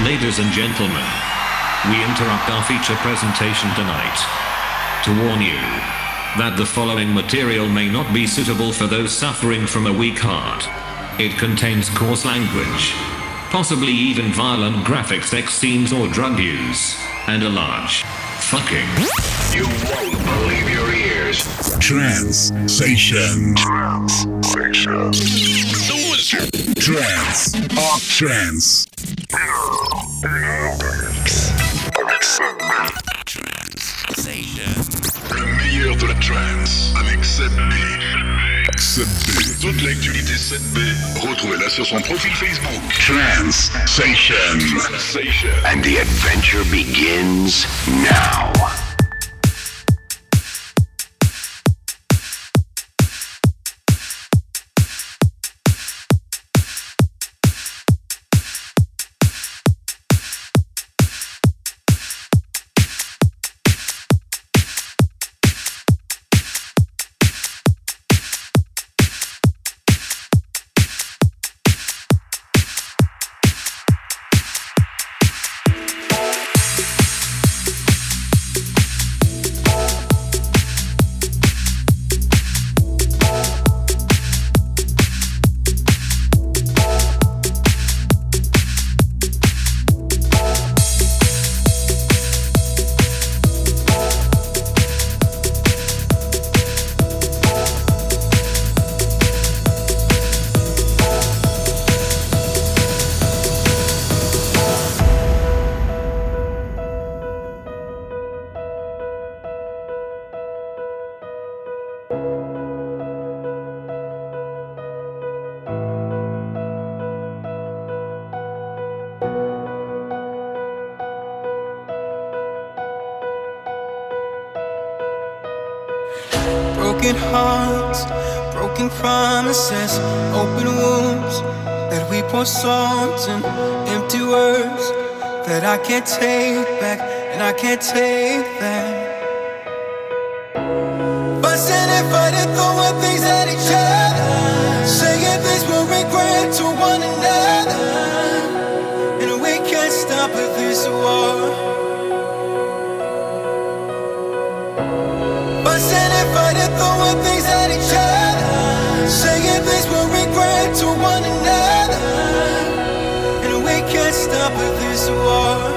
Ladies and gentlemen, we interrupt our feature presentation tonight to warn you that the following material may not be suitable for those suffering from a weak heart. It contains coarse language, possibly even violent graphic sex scenes or drug use, and a large fucking. You won't believe your ears. Trans Station. Sensation. Trans. Up Trans. Le meilleur de la trance avec 7B. 7B. Toute l'actualité 7B, retrouvez-la sur son profil Facebook. Trans Station. And the adventure begins now. Broken hearts, broken promises, open wounds that we pour salt in, empty words that I can't take back and I can't take that. Fussing and fighting, throwing things at each other, this war.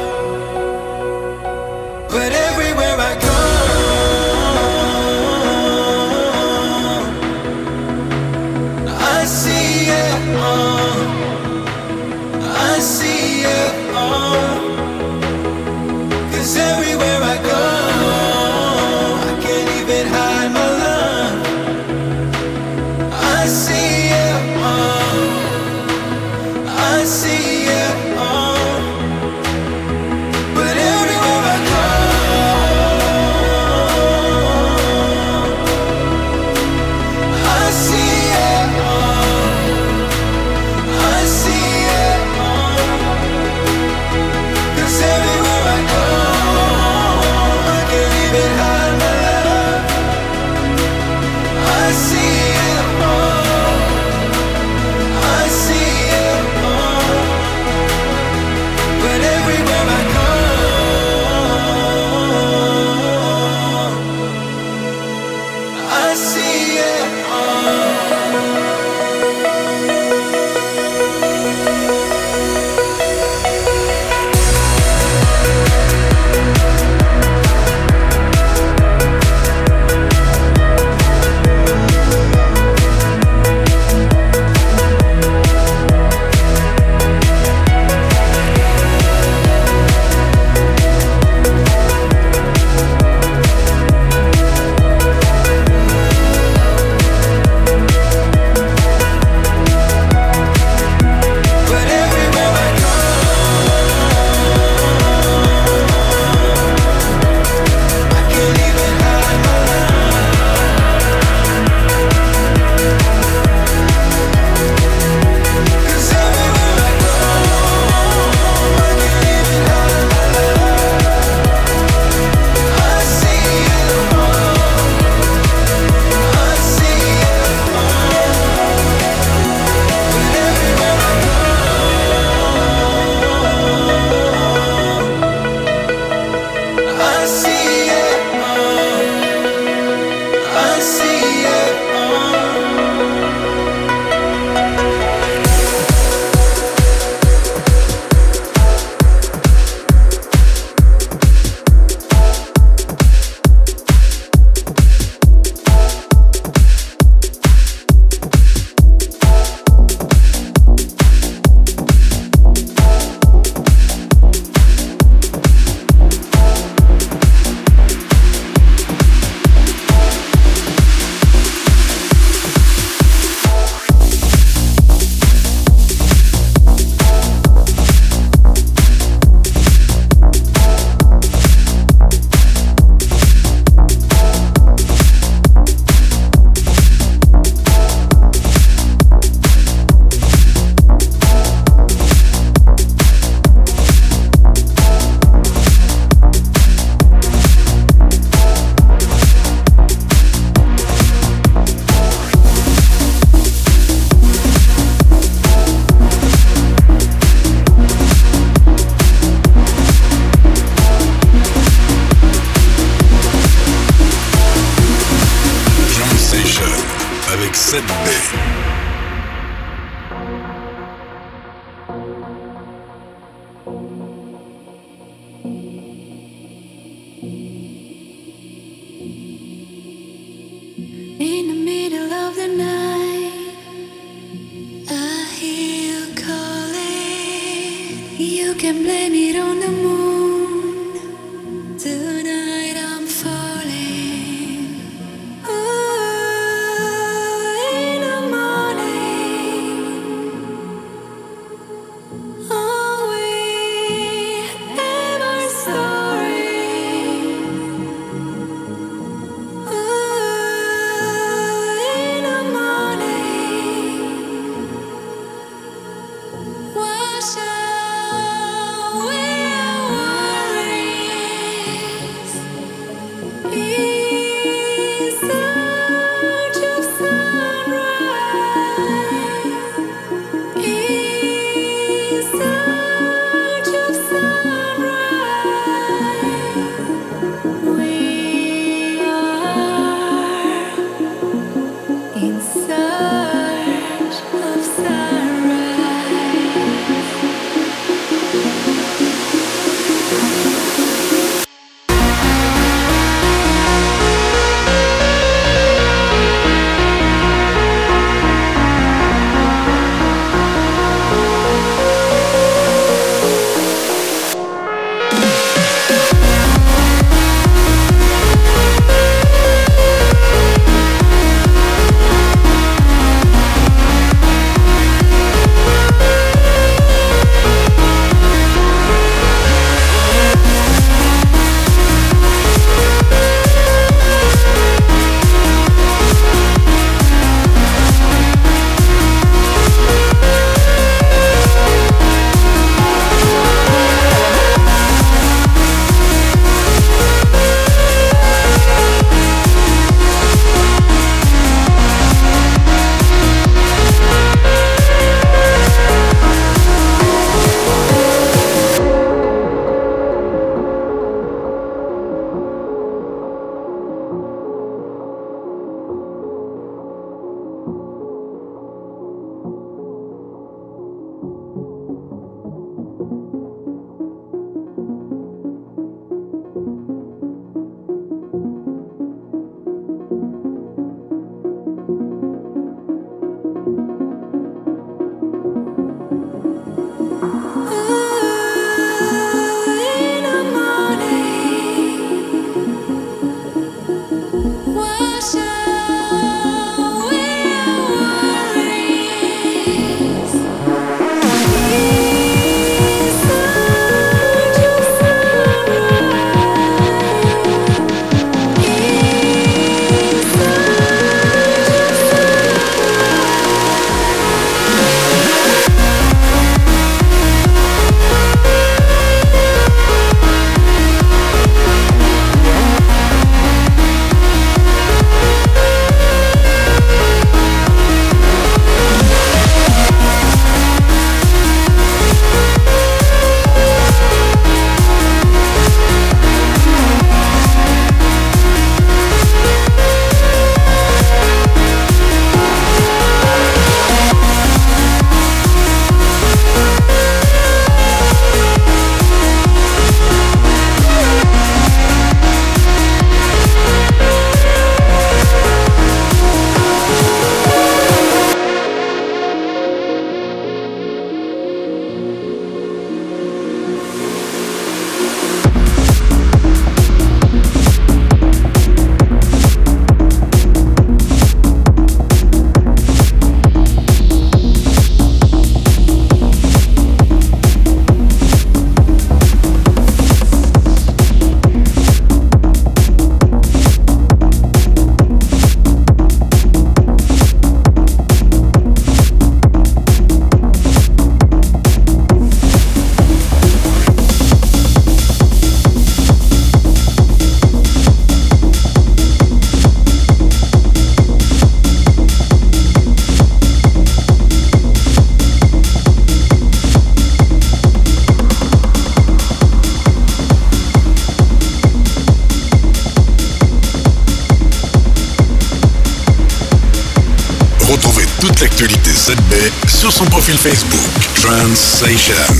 Profil Facebook. Translation.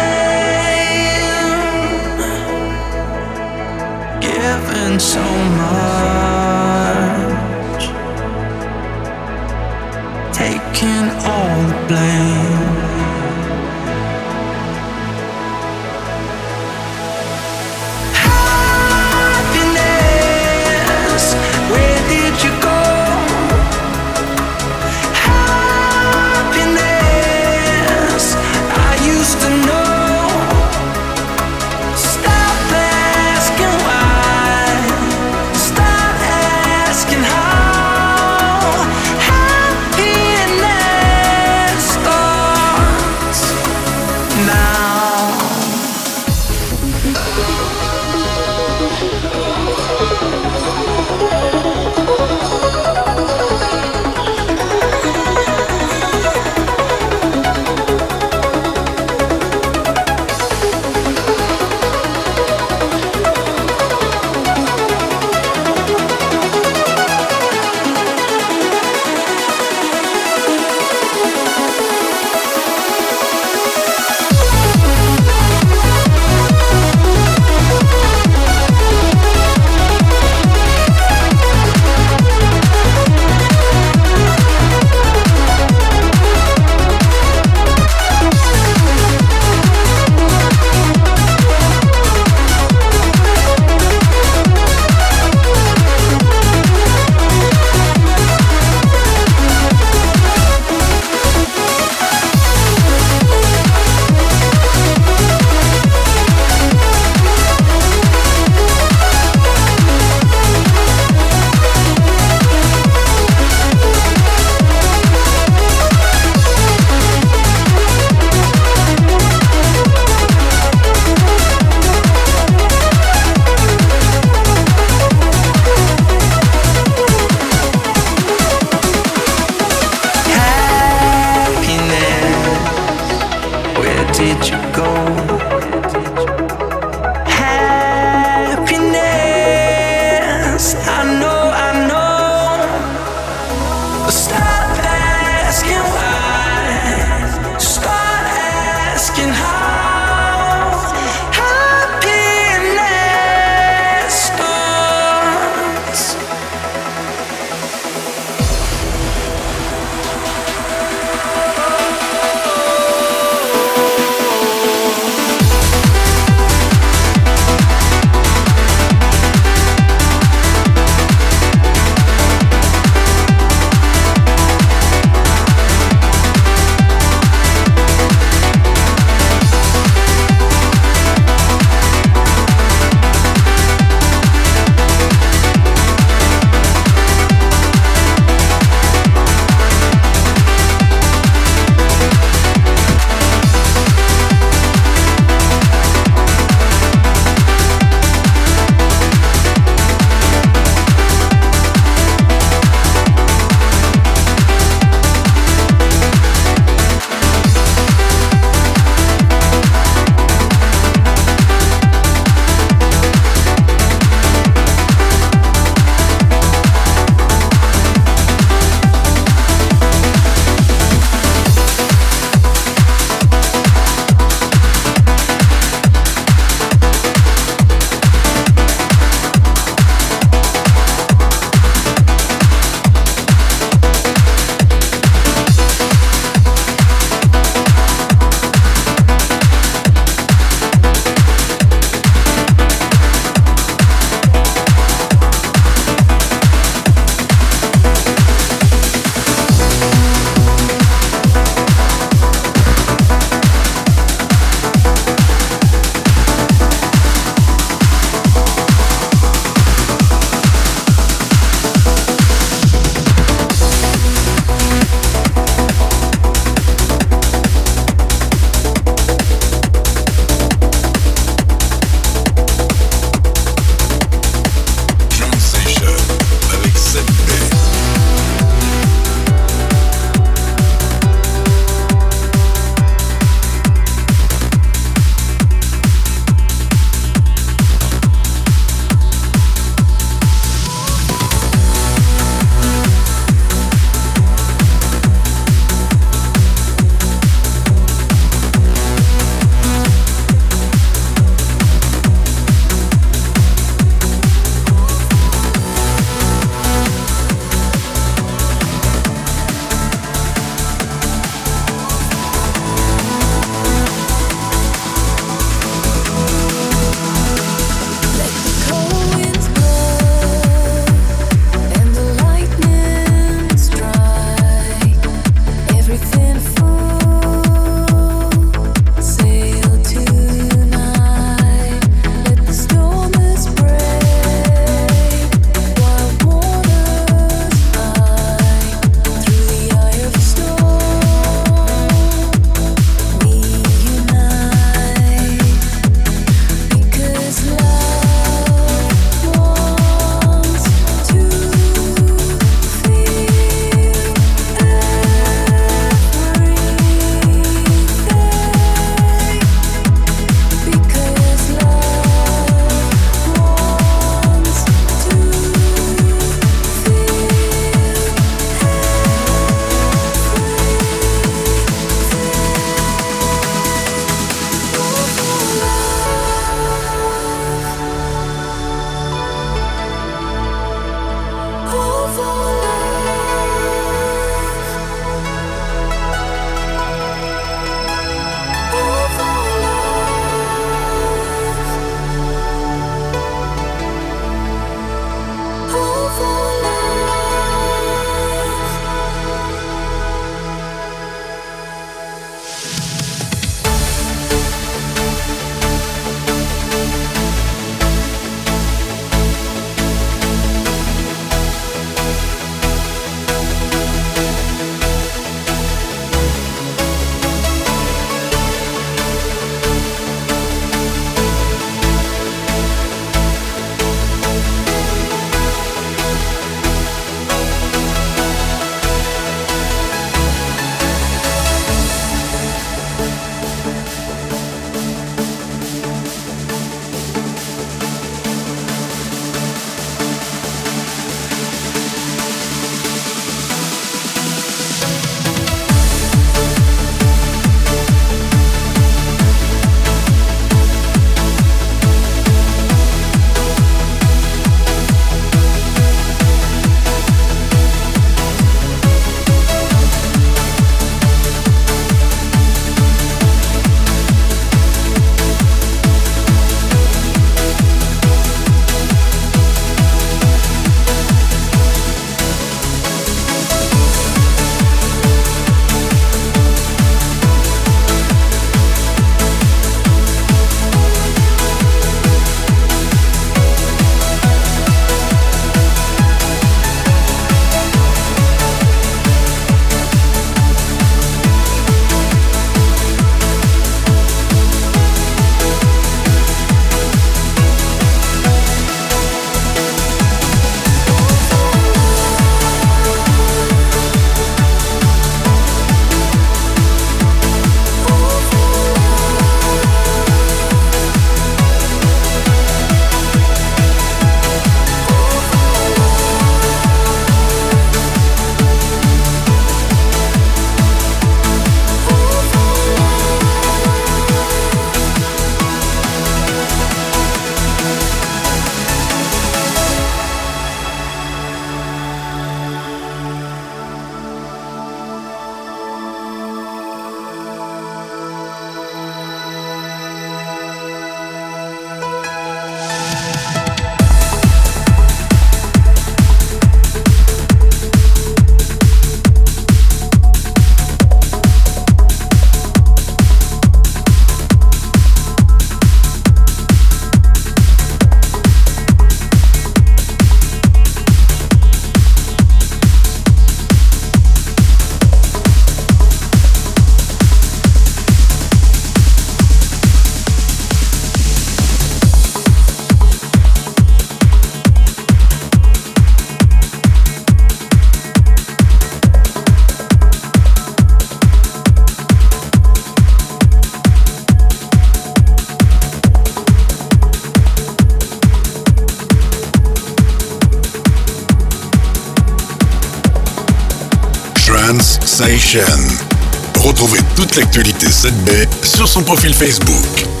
Retrouvez toute l'actualité 7B sur son profil Facebook.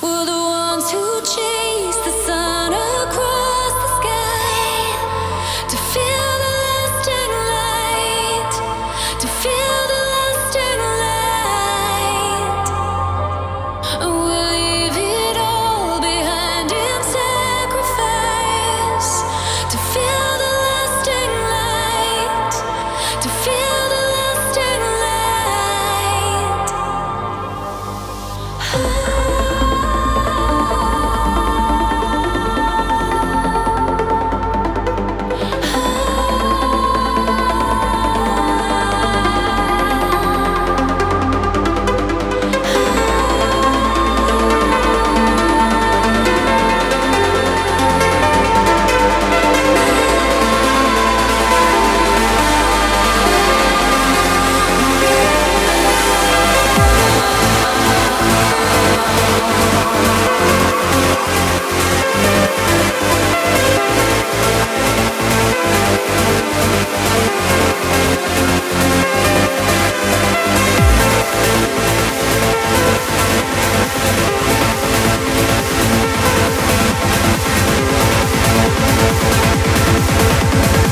Feel the who light Música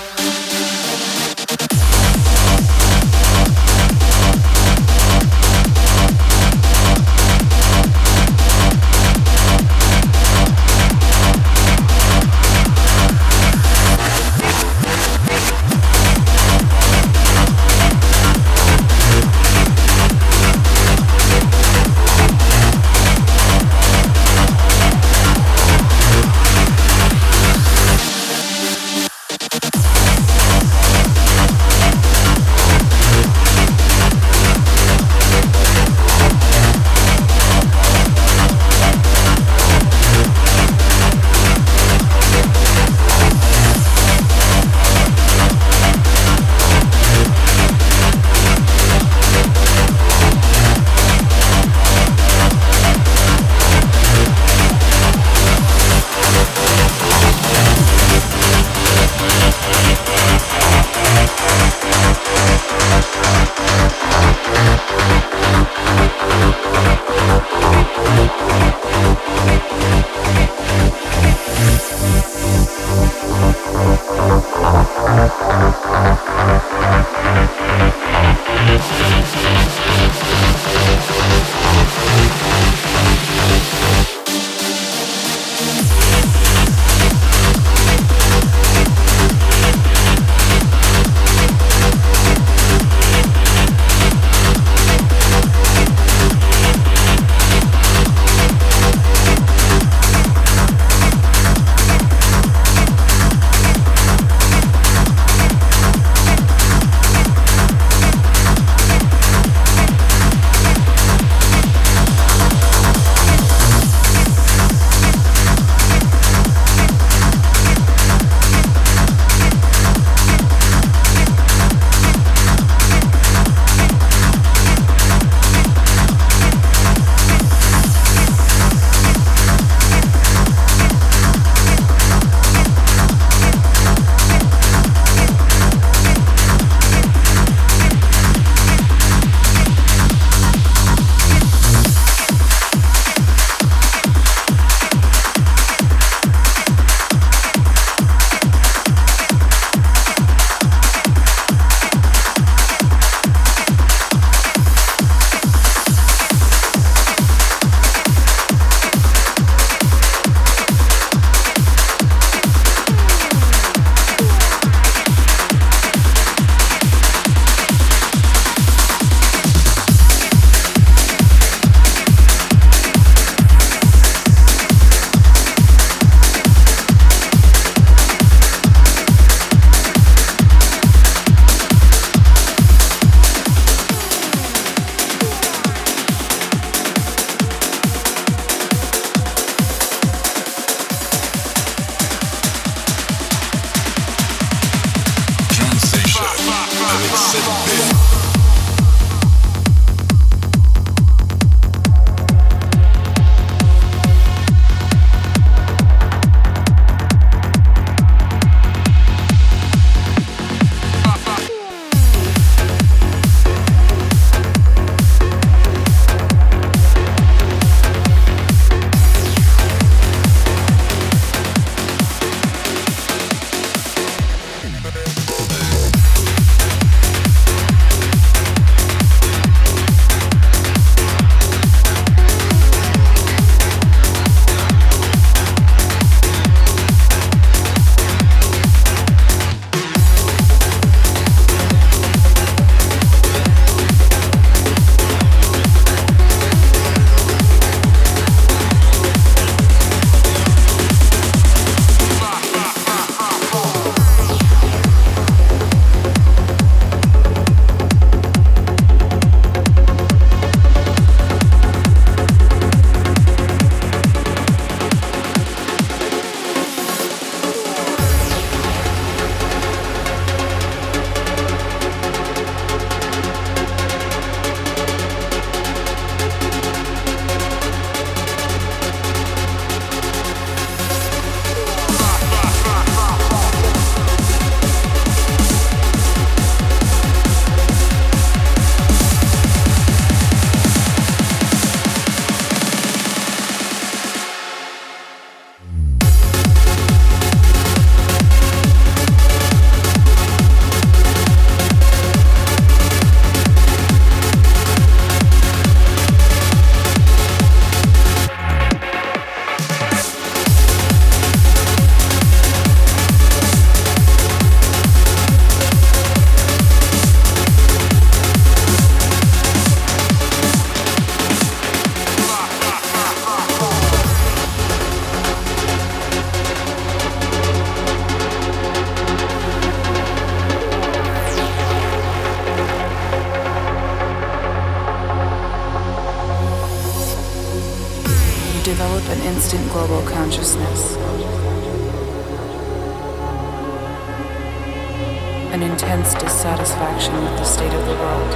An intense dissatisfaction with the state of the world.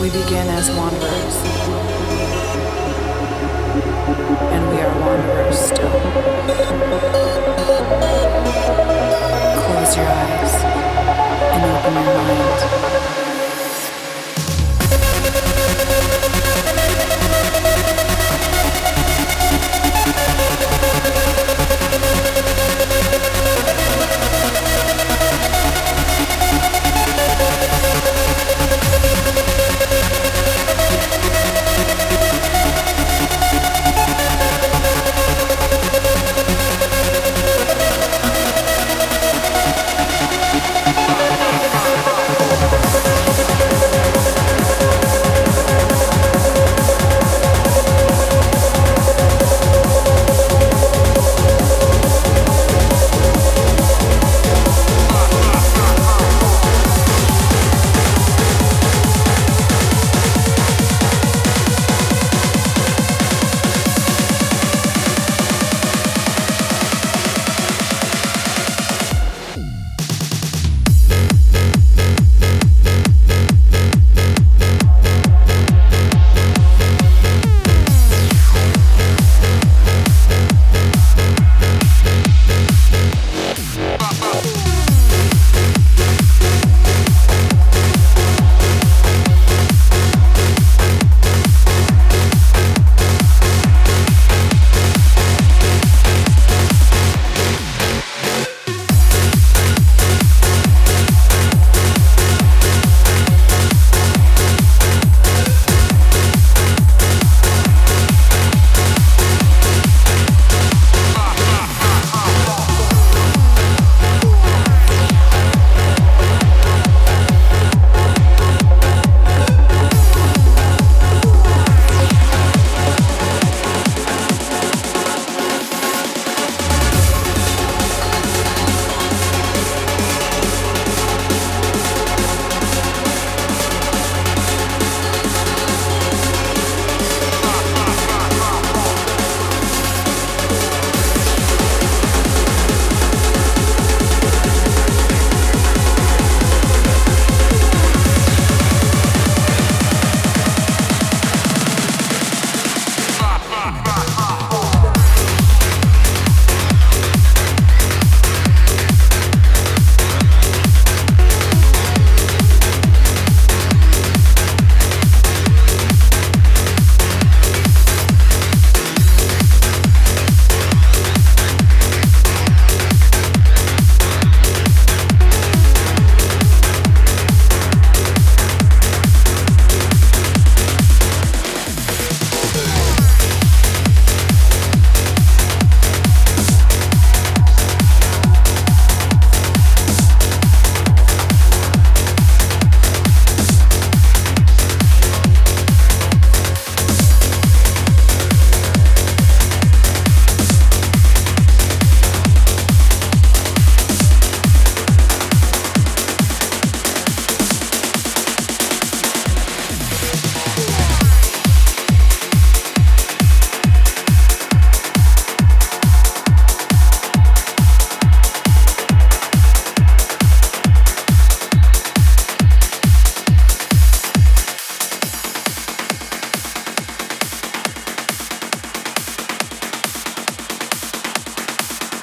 We begin as wanderers, and we are wanderers still. Close your eyes and open your mind.